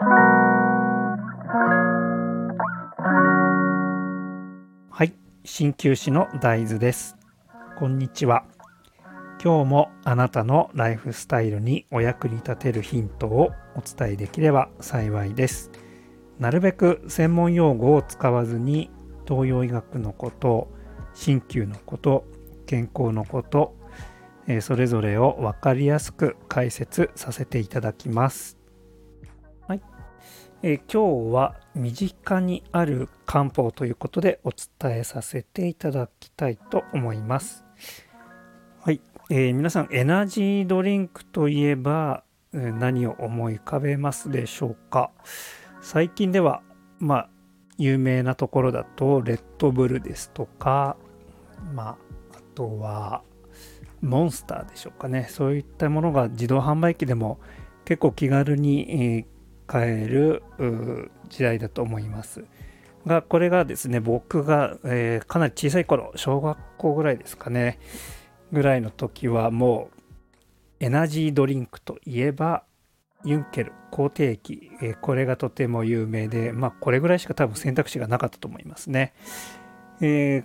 はい鍼灸師の大豆です。こんにちは。今日もあなたのライフスタイルにお役に立てるヒントをお伝えできれば幸いです。なるべく専門用語を使わずに東洋医学のこと鍼灸のこと健康のことそれぞれを分かりやすく解説させていただきます。え今日は身近にある漢方ということでお伝えさせていただきたいと思います。はい、えー、皆さんエナジードリンクといえば何を思い浮かべますでしょうか？最近ではまあ有名なところだとレッドブルですとかまああとはモンスターでしょうかね。そういったものが自動販売機でも結構気軽に買える時代だと思います。がこれがですね僕が、えー、かなり小さい頃小学校ぐらいですかねぐらいの時はもうエナジードリンクといえばユンケル肯定期、えー、これがとても有名でまあこれぐらいしか多分選択肢がなかったと思いますね、えー、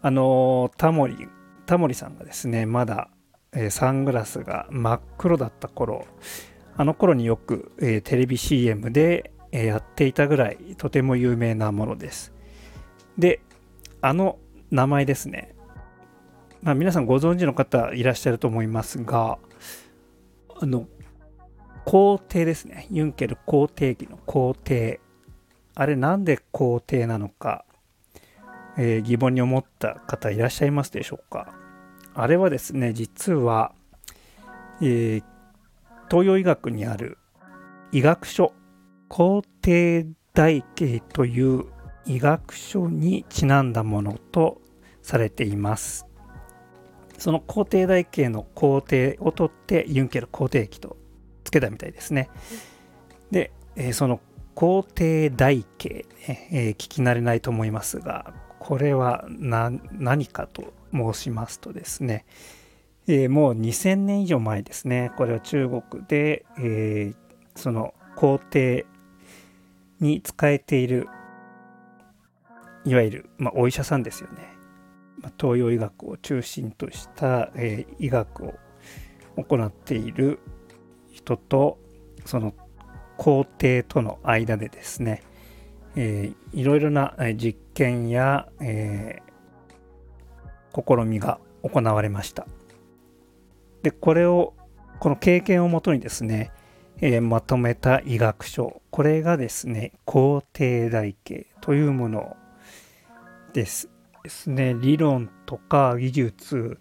あのタモリタモリさんがですねまだ、えー、サングラスが真っ黒だった頃あの頃によく、えー、テレビ CM で、えー、やっていたぐらいとても有名なものです。であの名前ですね。まあ、皆さんご存知の方いらっしゃると思いますがあの皇帝ですね。ユンケル皇帝期の皇帝。あれなんで皇帝なのかえー、疑問に思った方いらっしゃいますでしょうか。あれはですね実は、えー、東洋医学にある医学書皇帝大慶という医学書にちなんだものとされています。その皇帝大慶の皇帝を取ってユンケル皇帝期とつけたみたいですね。で、えー、その皇帝大慶、ねえー、聞き慣れないと思いますがこれは何かと申しますとですね、えー、もう2000年以上前ですねこれは中国で、えー、その皇帝に仕えているいわゆる、まあ、お医者さんですよね、まあ、東洋医学を中心とした、えー、医学を行っている人とその皇帝との間でですね、えー、いろいろな実験や、えー、試みが行われました。でこれをこの経験をもとにですね、えー、まとめた医学書。これがですね皇帝台形というものです。ですね理論とか技術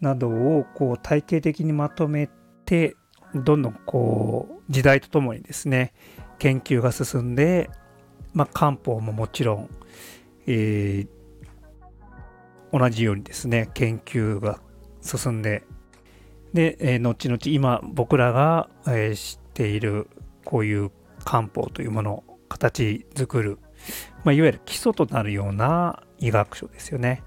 などをこう体系的にまとめてどんどんこう時代とともにですね研究が進んでまあ、漢方ももちろん、えー、同じようにですね研究が進んでで、えー、後々今僕らが、えー、知っているこういう漢方というものを形作る、まあ、いわゆる基礎となるような医学書ですよね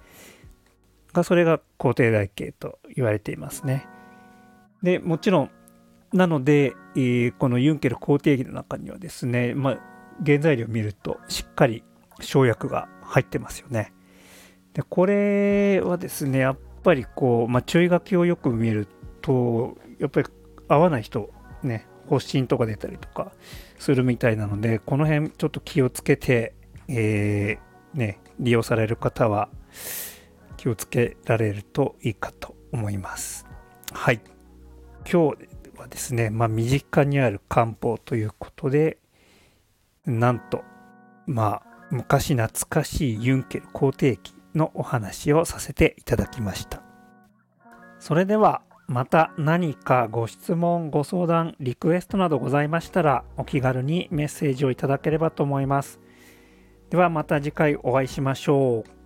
がそれが皇帝台形と言われていますねでもちろんなので、えー、このユンケル皇帝儀の中にはですね、まあ、原材料を見るとしっかり生薬が入ってますよね。でこれはですねやっぱりこう、まあ、注意書きをよく見るとやっぱり合わない人ね発疹とか出たりとかするみたいなのでこの辺ちょっと気をつけて、えー、ね、利用される方は気をつけられるといいかと思います。はい今日はですね、まあ、身近にある漢方ということで、なんとまあ昔懐かしいユンケル皇帝期のお話をさせていただきましたそれではまた何かご質問ご相談リクエストなどございましたらお気軽にメッセージをいただければと思います。ではまた次回お会いしましょう。